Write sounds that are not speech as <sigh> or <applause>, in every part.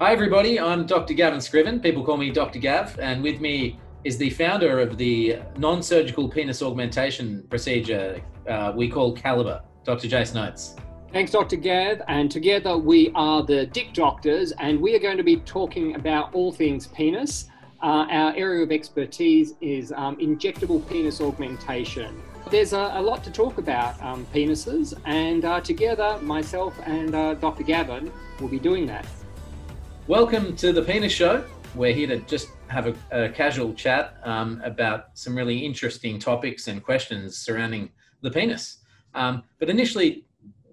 Hi, everybody. I'm Dr. Gavin Scriven. People call me Dr. Gav, and with me is the founder of the non surgical penis augmentation procedure uh, we call Calibre, Dr. Jayson Oates. Thanks, Dr. Gav. And together we are the Dick Doctors, and we are going to be talking about all things penis. Uh, our area of expertise is um, injectable penis augmentation. There's a, a lot to talk about um, penises, and uh, together, myself and uh, Dr. Gavin will be doing that. Welcome to the Penis Show. We're here to just have a, a casual chat um, about some really interesting topics and questions surrounding the penis. Um, but initially,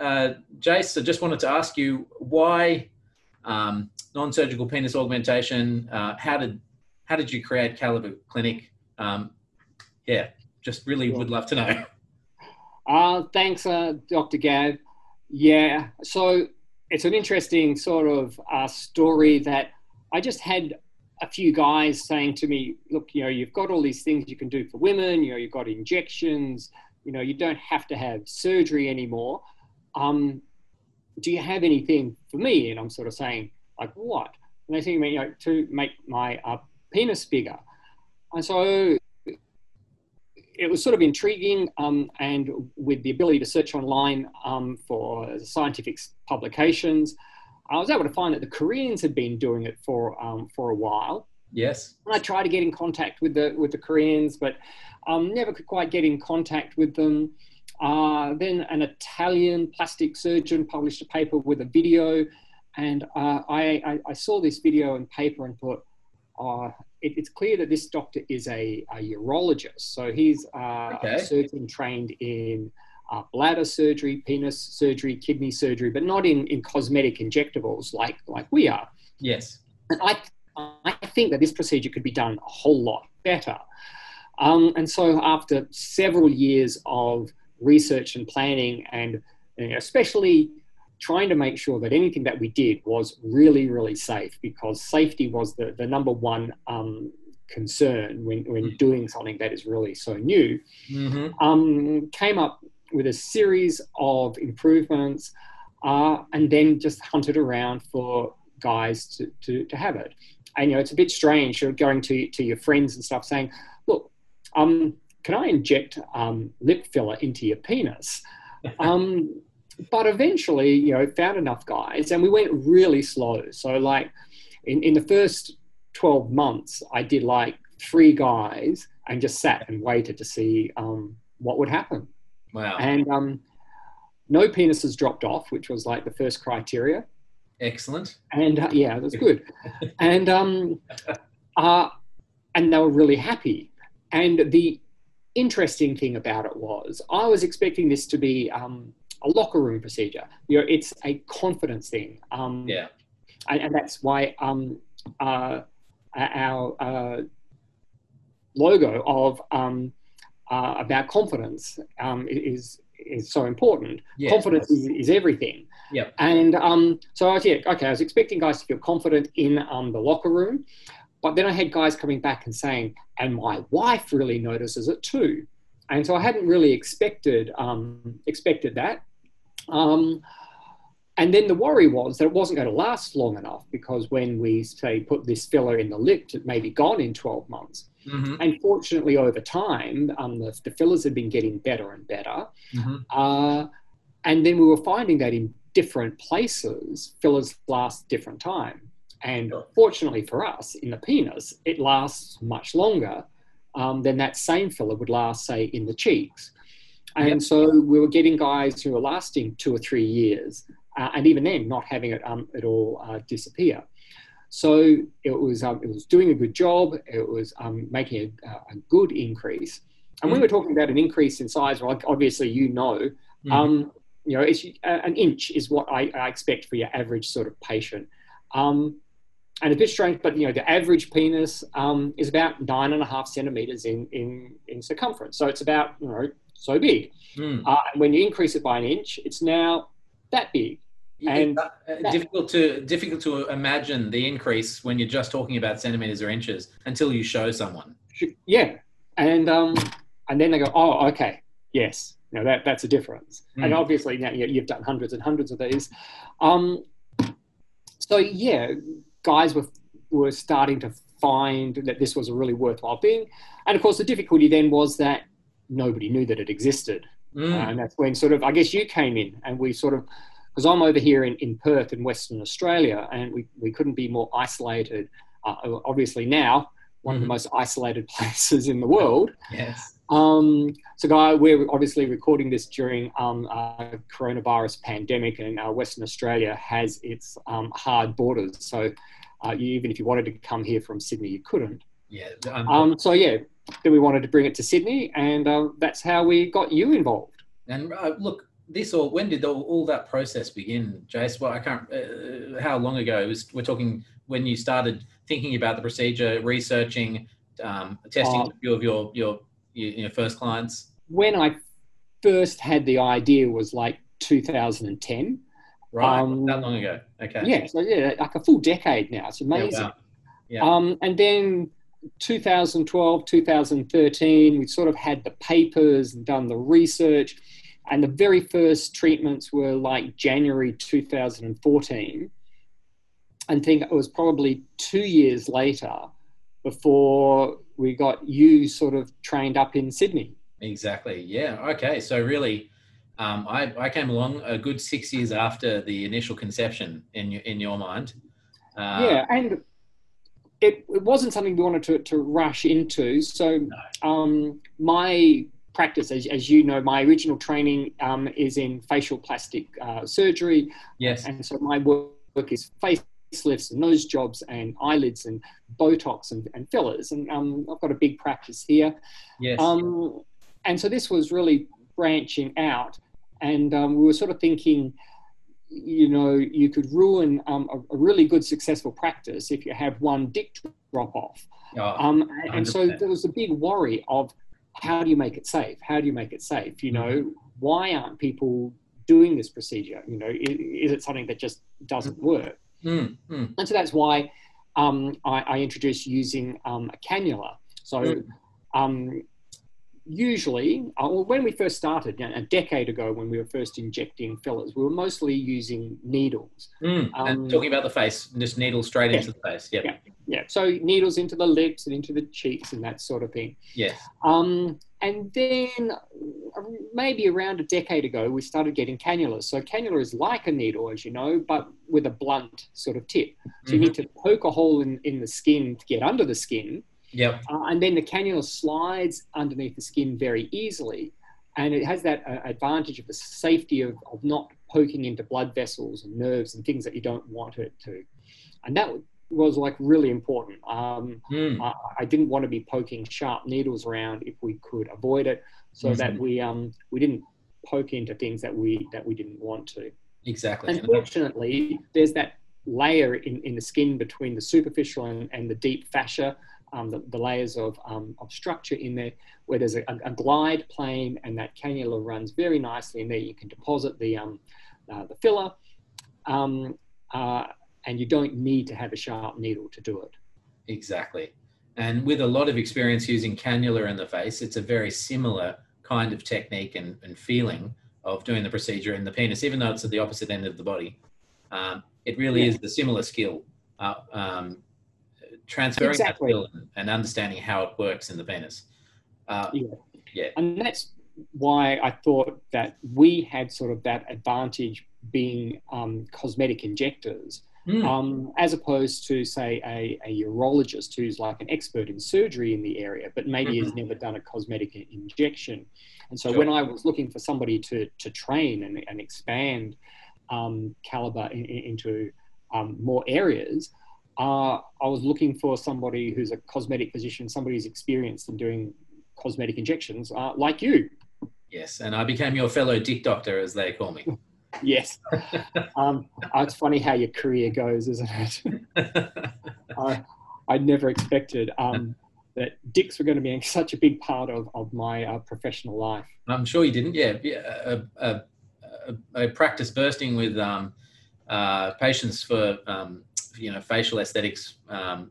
uh, Jace, I just wanted to ask you why um, non-surgical penis augmentation. Uh, how did how did you create Calibre Clinic? Um, yeah, just really would love to know. Uh, thanks, uh, Dr. Gav. Yeah, so it's an interesting sort of uh, story that I just had a few guys saying to me, look, you know, you've got all these things you can do for women, you know, you've got injections, you know, you don't have to have surgery anymore. Um, do you have anything for me? And I'm sort of saying, like, what? And they say, you know, to make my uh, penis bigger. And so it was sort of intriguing um, and with the ability to search online um, for scientific publications, I was able to find that the Koreans had been doing it for, um, for a while. Yes. And I tried to get in contact with the, with the Koreans, but um, never could quite get in contact with them. Uh, then an Italian plastic surgeon published a paper with a video, and uh, I, I, I, saw this video and paper and thought, uh, it, it's clear that this doctor is a, a urologist. So he's uh, okay. a surgeon trained in uh, bladder surgery, penis surgery, kidney surgery, but not in, in cosmetic injectables like, like we are. Yes. And I, I think that this procedure could be done a whole lot better. Um, and so after several years of research and planning, and you know, especially trying to make sure that anything that we did was really, really safe because safety was the, the number one um, concern when, when mm. doing something that is really so new. Mm-hmm. Um, came up with a series of improvements uh, and then just hunted around for guys to, to, to have it. And you know, it's a bit strange you're going to, to your friends and stuff saying, look, um, can I inject um, lip filler into your penis? <laughs> Um, but eventually, you know, found enough guys and we went really slow. So, like, in, in the first 12 months, I did like three guys and just sat and waited to see um, what would happen. Wow. And um, no penises dropped off, which was like the first criteria. Excellent. And uh, yeah, that's good. and um, <laughs> uh, and they were really happy. And the interesting thing about it was, I was expecting this to be um, a locker room procedure. You know, it's a confidence thing. Um, yeah. And, and, that's why um, uh, our uh, logo of um, uh, about confidence um, is is so important. Yes. Confidence is, is everything. Yeah. And um, so I was yeah, okay. I was expecting guys to feel confident in um, the locker room, but then I had guys coming back and saying, and my wife really notices it too. And so I hadn't really expected um, expected that. Um, and then the worry was that it wasn't going to last long enough because when we say put this filler in the lip, it may be gone in 12 months. Mm-hmm. And fortunately, over time, um, the, the, fillers had been getting better and better. Mm-hmm. Uh, and then we were finding that in different places, fillers last different time. And fortunately for us, in the penis, it lasts much longer um, than that same filler would last, say, in the cheeks. And yep. so we were getting guys who were lasting two or three years, uh, and even then, not having it um, at all uh, disappear. So it was um, it was doing a good job. It was um, making a, a, good increase. And mm. we were talking about an increase in size, well, obviously you know, mm. um, you know, it's, uh, an inch is what I, I, expect for your average sort of patient. Um, and a bit strange, but you know, the average penis um, is about nine and a half centimeters in, in, in circumference. So it's about you know so big. Mm. Uh, and when you increase it by an inch, it's now that big. And uh, difficult to difficult to imagine the increase when you're just talking about centimeters or inches until you show someone. Yeah, and um, and then they go, oh, okay, yes, know, that that's a difference. Mm. And obviously now you've done hundreds and hundreds of these. Um, so yeah, guys were were starting to find that this was a really worthwhile thing, and of course the difficulty then was that nobody knew that it existed, Mm. uh, and that's when sort of I guess you came in, and we sort of because I'm over here in, in Perth in Western Australia, and we, we couldn't be more isolated. Uh, obviously now one of the Mhm. most isolated <laughs> places in the world. yes. Um, so, guy, we're obviously recording this during um, uh, coronavirus pandemic, and uh, Western Australia has its um, hard borders. So, uh, you, even if you wanted to come here from Sydney, you couldn't. Yeah. Um, so, yeah, then we wanted to bring it to Sydney, and uh, that's how we got you involved. and uh, look, this all when did all, all that process begin, Jace? Well, I can't. Uh, how long ago? It was we're talking when you started thinking about the procedure, researching, um, testing a few of your your your, your first clients. When I first had the idea was like 2010. Right. um, that long ago. Okay. Yeah, so yeah, like a full decade now. It's Yeah, amazing. wow. Yeah. Um, and then 2012, 2013, we sort of had the papers and done the research. And the very first treatments were like January 2014. And think it was probably two years later before we got you sort of trained up in Sydney. Exactly. Yeah. Okay. So really, um, I, I came along a good six years after the initial conception in your in your mind. Uh, yeah, and it, it wasn't something we wanted to, to rush into. So, um, my practice, as, as you know, my original training um, is in facial plastic uh, surgery. Yes. And so, my work is facelifts and nose jobs and eyelids and Botox and, and fillers. And um, I've got a big practice here. Yes. Um, and so this was really branching out, and um, we were sort of thinking, you know, you could ruin um, a, a really good successful practice if you have one dick drop off. Oh, Um, and- so there was a big worry of how do you make it safe? How do you make it safe? You know, why aren't people doing this procedure? You know, is, is it something that just doesn't work? mm, mm, And so that's why um, I, I introduced using um, a cannula. So Mm. Um, usually, uh, when we first started, a decade ago, when we were first injecting fillers, we were mostly using needles. mm. Um, and talking about the face, just needle straight yeah. into the face. Yep. Yeah. Yeah, so needles into the lips and into the cheeks and that sort of thing. Yes. Um, and then uh, maybe around a decade ago, we started getting cannulas. So cannula is like a needle, as you know, but with a blunt sort of tip. So you Mhm. need to poke a hole in, in the skin to get under the skin. Yep. Uh, and then the cannula slides underneath the skin very easily. And it has that uh, advantage of the safety of, of not poking into blood vessels and nerves and things that you don't want it to. And that was like really important. Um, Mm. I, I didn't want to be poking sharp needles around if we could avoid it, so that Mhm. we um, we didn't poke into things that we that we didn't want to. Exactly. Unfortunately, there's that layer in, in the skin between the superficial and, and the deep fascia, um, the, the layers of, um, of structure in there, where there's a, a glide plane and that cannula runs very nicely in there. You can deposit the, um, uh, the filler, um, uh, and you don't need to have a sharp needle to do it. Exactly. And with a lot of experience using cannula in the face, it's a very similar kind of technique and, and feeling of doing the procedure in the penis, even though it's at the opposite end of the body. Um, it really Yeah. is the similar skill, uh, um, transferring Exactly. that skill and, and understanding how it works in the penis. Uh, Yeah. Yeah. And that's why I thought that we had sort of that advantage being um, cosmetic injectors, mm, um, as opposed to, say, a, a urologist who's like an expert in surgery in the area, but maybe has never done a cosmetic injection. And so Sure. when I was looking for somebody to, to train and, and expand um, calibre in, in- into um, more areas, uh, I was looking for somebody who's a cosmetic physician, somebody who's experienced in doing cosmetic injections, uh, like you. yes. And I became your fellow dick doctor, as they call me. <laughs> Yes. um, uh, it's funny how your career goes, isn't it? <laughs> I, I never expected um, that dicks were going to be <laughs> such a big part of, of my uh, professional life. I'm sure you didn't. Yeah, yeah. A, a, a, a practice bursting with um, uh, patients for um, you know facial aesthetics, um,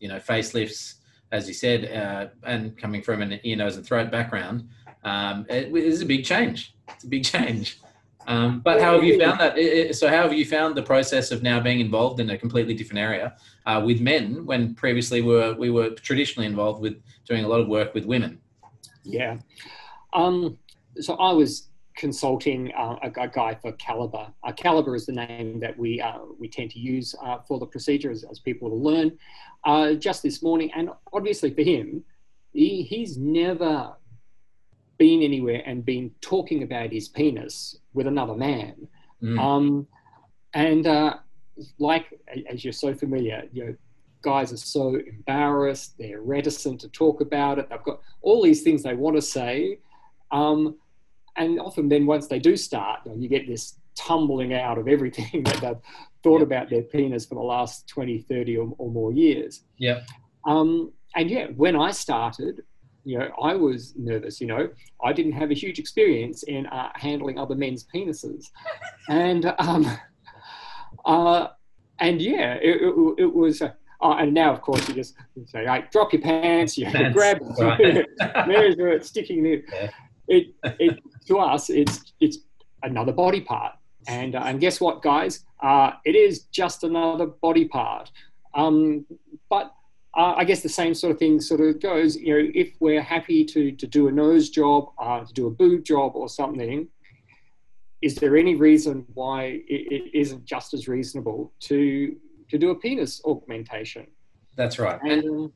you know facelifts, as you said, uh, and coming from an ear, nose, and throat background, um, it is a big change. It's a big change. Um, but how have you found that? So, how have you found the process of now being involved in a completely different area uh, with men when previously we were, we were traditionally involved with doing a lot of work with women? Yeah. Um, so, I was consulting uh, a, a, guy for Calibre. Uh, Calibre is the name that we uh, we tend to use uh, for the procedure as, as people will learn. Uh, just this morning, and obviously for him, he, he's never been anywhere and been talking about his penis with another man. Mm. Um, and uh, like as you're so familiar, you know, guys are so embarrassed, they're reticent to talk about it. They've got all these things they want to say. Um, and often then once they do start, you, get this tumbling out of everything <laughs> that they've thought yep. about their penis for the last 20, 30 or, or more years. Yeah. Um, and yeah, when I started, you know, I was nervous. You know, I didn't have a huge experience in uh, handling other men's penises, <laughs> and um, uh, and yeah, it, it, it was. Uh, uh, and now, of course, you just say, "Hey, drop your pants." You pants, grab it. There's <laughs> it sticking there. Yeah. It, <laughs> it to us, it's it's another body part, and uh, and guess what, guys? Uh, it is just another body part. Um, but uh, I guess the same sort of thing sort of goes. You know, if we're happy to to do a nose job, uh, to do a boob job or something, is there any reason why it, it isn't just as reasonable to to do a penis augmentation? That's right. And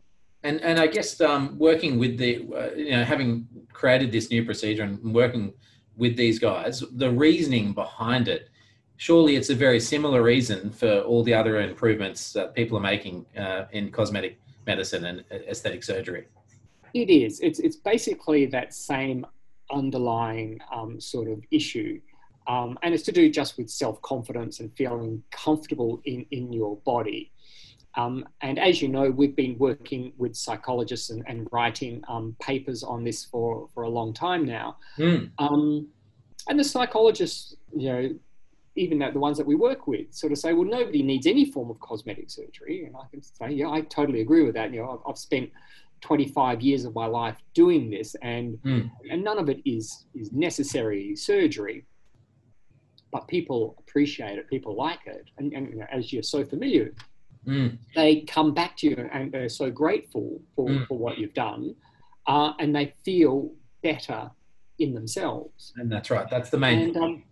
and, and I guess um, working with the uh, you know having created this new procedure and working with these guys, the reasoning behind it surely it's a very similar reason for all the other improvements that people are making uh, in cosmetic medicine and aesthetic surgery. It is. It's, it's basically that same underlying um, sort of issue. Um, and it's to do just with self confidence and feeling comfortable in, in your body. Um, and as you know, we've been working with psychologists and, and writing um, papers on this for, for a long time now. Mm. and the psychologists, you know, even the ones that we work with sort of say, well, nobody needs any form of cosmetic surgery. And I can say, yeah, I totally agree with that. You know, I've, I've spent 25 years of my life doing this and, mm. and none of it is, is necessary surgery. But people appreciate it, people like it. And, and you know, as you're so familiar, mm. they come back to you and they're so grateful for, mm. for what you've done. Uh, and they feel better in themselves. And that's right. That's the main. And, um,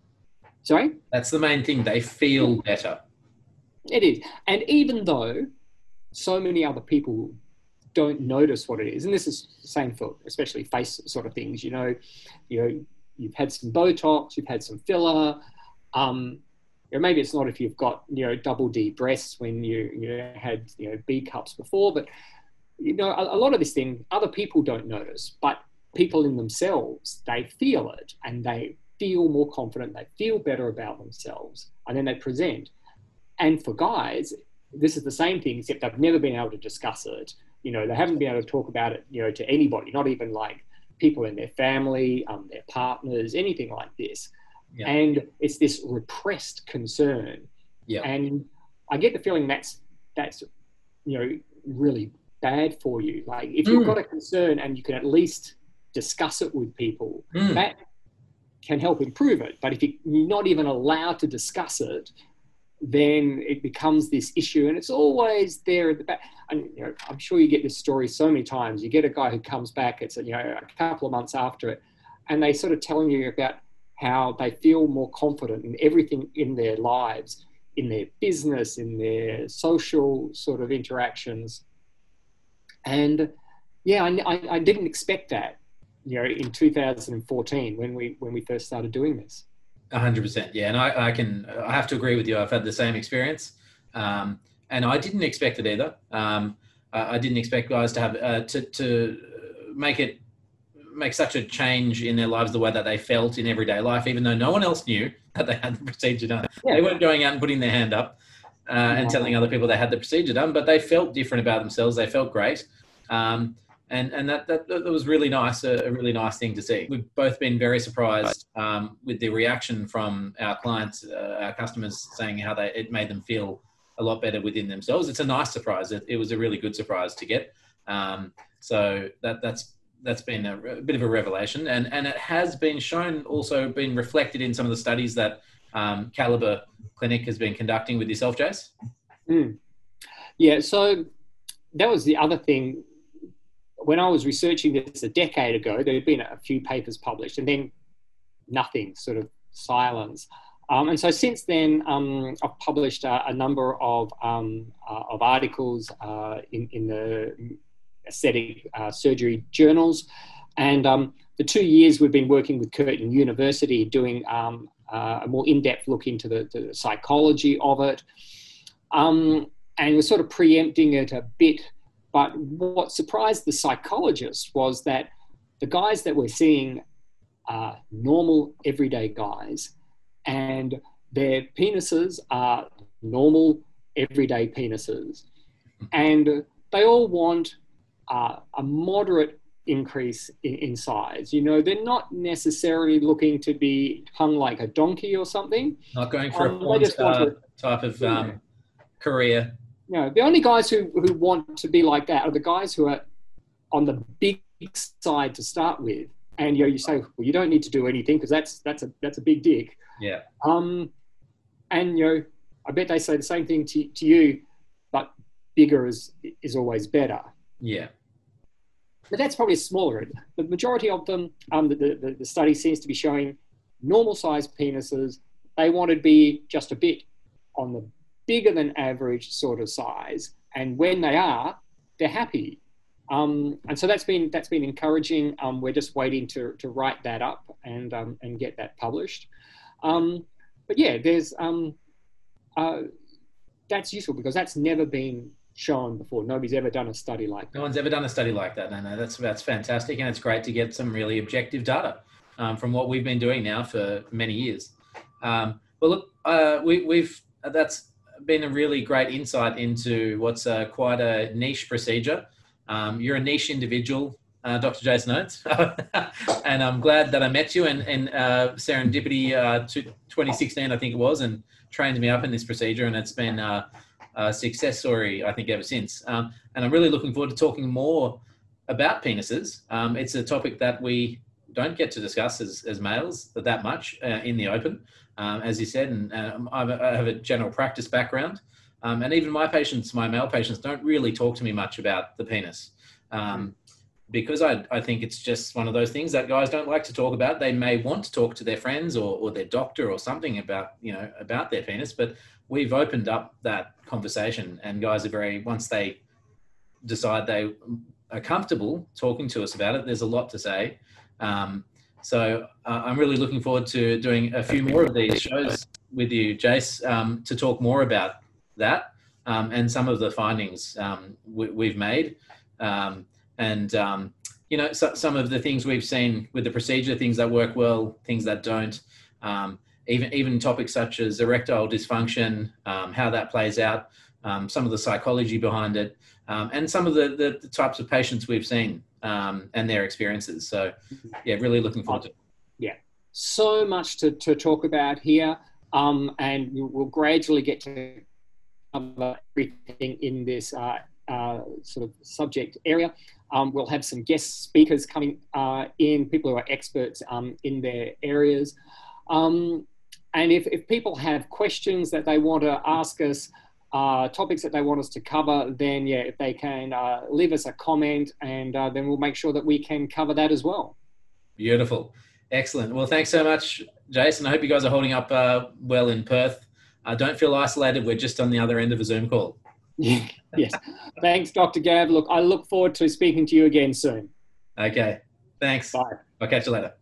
Sorry? That's the main thing. They feel better. It is. And even though so many other people don't notice what it is, and this is the same for especially face sort of things, you know, you know, you've had some Botox, you've had some filler. Um, you know, maybe it's not if you've got, you know, double D breasts when you, you know, had, you know, B cups before, but, you know, a, a lot of this thing, other people don't notice, but people in themselves, they feel it and they feel more confident, they feel better about themselves, and then they present. And for guys, this is the same thing, except they've never been able to discuss it. You know, they haven't been able to talk about it, you know, to anybody, not even like people in their family, um, their partners, anything like this. Yeah. And it's this repressed concern. Yeah. And I get the feeling that's that's you know really bad for you. Like if you've mm. got a concern and you can at least discuss it with people, mm. that can help improve it. But if you're not even allowed to discuss it, then it becomes this issue, and it's always there at the back. And you know, I'm sure you get this story so many times. You get a guy who comes back; it's you know a couple of months after it, and they sort of telling you about how they feel more confident in everything in their lives, in their business, in their social sort of interactions. And yeah, I, I, I didn't expect that you know in 2014 when we when we first started doing this. 100% yeah. And I, I can i have to agree with you. I've had the same experience. Um, and i didn't expect it either. Um, I, didn't expect guys to have uh, to, to make it make such a change in their lives the way that they felt in everyday life even though no one else knew <laughs> that they had the procedure done yeah. they weren't going out and putting their hand up uh, and telling other people they had the procedure done but they felt different about themselves they felt great um, and and that that, that was really nice, a, a, really nice thing to see. We've both been very surprised um, with the reaction from our clients, uh, our customers, saying how they it made them feel a lot better within themselves. It's a nice surprise. It, it was a really good surprise to get. Um, so that that's that's been a, a, bit of a revelation, and and it has been shown also been reflected in some of the studies that um, Calibre Clinic has been conducting with yourself, Jace. Mm. Yeah, so that was the other thing. When I was researching this a decade ago, there had been a few papers published, and then nothing, sort of silence. Um, and so since then, um, I've published a, a number of, um, uh, of articles uh, in, in the aesthetic uh, surgery journals. And um, the two years we've been working with Curtin University doing um, uh, a more in-depth look into the, the psychology of it. Um, and we're sort of preempting it a bit. But what surprised the psychologists was that the guys that we're seeing are normal, everyday guys, and their penises are normal, everyday penises. And they all want uh, a moderate increase in, in, size. You know, they're not necessarily looking to be hung like a donkey or something. Not going for um, a porn star to, type of um, career. You know, the only guys who, who want to be like that are the guys who are on the big side to start with. And you know, you say, well, you don't need to do anything because that's that's a that's a big dick. Yeah. Um, and you know, I bet they say the same thing to, to you, but bigger is is always better. Yeah. But that's probably a smaller. The majority of them, um, the, the, the study seems to be showing normal sized penises. They want to be just a bit on the bigger than average sort of size. And when they are, they're happy. Um, and so that's been that's been encouraging. Um, we're just waiting to, to write that up and um, and get that published. Um, but yeah, there's um, uh, that's useful because that's never been shown before. Nobody's ever done a study like that. No one's ever done a study like that. No, no, that's that's fantastic, and it's great to get some really objective data um, from what we've been doing now for many years. Um, well, look, uh, we, we've that's been a really great insight into what's uh, quite a niche procedure. Um, you're a niche individual, uh, Dr. Jayson Oates, <laughs> and I'm glad that I met you in, in uh, serendipity uh, 2016, I think it was, and trained me up in this procedure, and it's been uh, success story, I think, ever since. Um, and I'm really looking forward to talking more about penises. Um, it's a topic that we don't get to discuss as, as males that much uh, in the open, um, as you said. And um, I have a general practice background. Um, and even my patients, my male patients, don't really talk to me much about the penis. Um, because I, I think it's just one of those things that guys don't like to talk about. They may want to talk to their friends or, or their doctor or something about, you know, about their penis, but we've opened up that conversation and guys are very once they decide they are comfortable talking to us about it there's a lot to say. Um, so uh, i'm really looking forward to doing a few more of these shows with you jace um, to talk more about that um, and some of the findings um, we, have made. Um, and um, you know so, some of the things we've seen with the procedure things that work well things that don't even even topics such as erectile dysfunction, um, how that plays out, um, some of the psychology behind it, um, and some of the, the, the, types of patients we've seen um, and their experiences. So, yeah, really looking forward to. It. Yeah, so much to, to talk about here, um, and we'll gradually get to cover everything in this uh, uh, sort of subject area. Um, we'll have some guest speakers coming uh, in, people who are experts in their areas. Um, and if, if people have questions that they want to ask us, uh, topics that they want us to cover, then yeah, if they can uh, leave us a comment and uh, then we'll make sure that we can cover that as well. Beautiful. Excellent. Well, thanks so much, Jayson. I hope you guys are holding up uh, well in Perth. Uh, don't feel isolated. We're just on the other end of a Zoom call. <laughs> yes. Thanks, Dr. Gav. Look, I look forward to speaking to you again soon. Okay. Thanks. Bye. I'll catch you later.